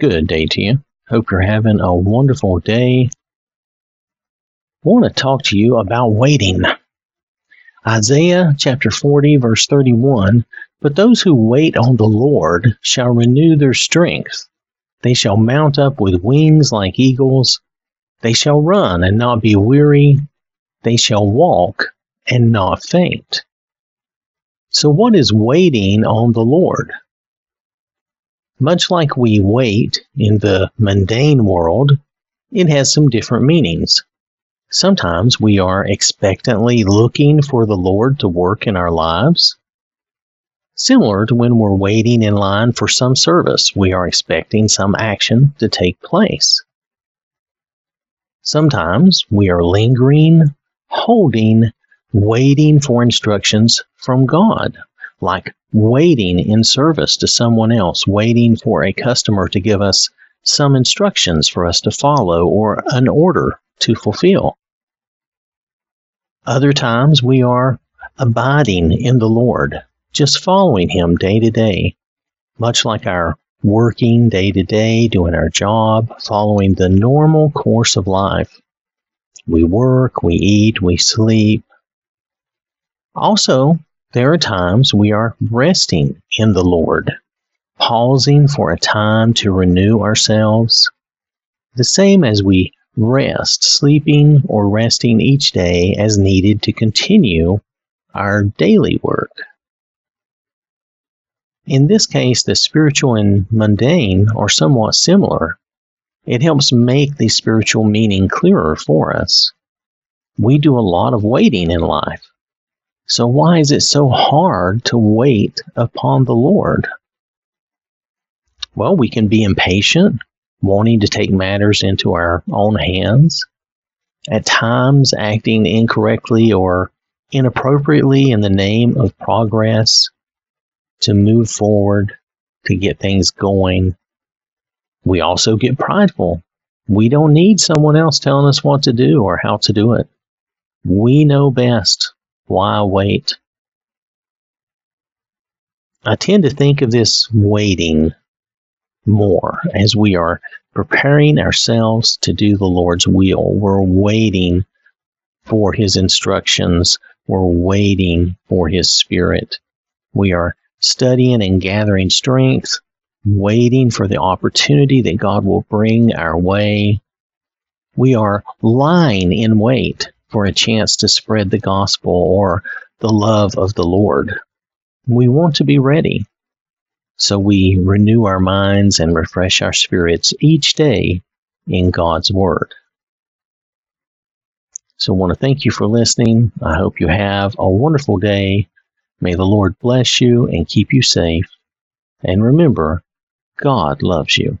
Good day to you. Hope you're having a wonderful day. I want to talk to you about waiting. Isaiah chapter 40, verse 31 But those who wait on the Lord shall renew their strength. They shall mount up with wings like eagles. They shall run and not be weary. They shall walk and not faint. So, what is waiting on the Lord? Much like we wait in the mundane world, it has some different meanings. Sometimes we are expectantly looking for the Lord to work in our lives. Similar to when we're waiting in line for some service, we are expecting some action to take place. Sometimes we are lingering, holding, waiting for instructions from God like waiting in service to someone else, waiting for a customer to give us some instructions for us to follow or an order to fulfill. Other times we are abiding in the Lord, just following Him day to day, much like our working day to day, doing our job, following the normal course of life. We work, we eat, we sleep. Also, there are times we are resting in the Lord, pausing for a time to renew ourselves, the same as we rest, sleeping or resting each day as needed to continue our daily work. In this case, the spiritual and mundane are somewhat similar. It helps make the spiritual meaning clearer for us. We do a lot of waiting in life. So, why is it so hard to wait upon the Lord? Well, we can be impatient, wanting to take matters into our own hands, at times acting incorrectly or inappropriately in the name of progress to move forward, to get things going. We also get prideful. We don't need someone else telling us what to do or how to do it. We know best. Why wait? I tend to think of this waiting more as we are preparing ourselves to do the Lord's will. We're waiting for His instructions. We're waiting for His Spirit. We are studying and gathering strength, waiting for the opportunity that God will bring our way. We are lying in wait for a chance to spread the gospel or the love of the Lord. We want to be ready. So we renew our minds and refresh our spirits each day in God's Word. So I want to thank you for listening. I hope you have a wonderful day. May the Lord bless you and keep you safe. And remember, God loves you.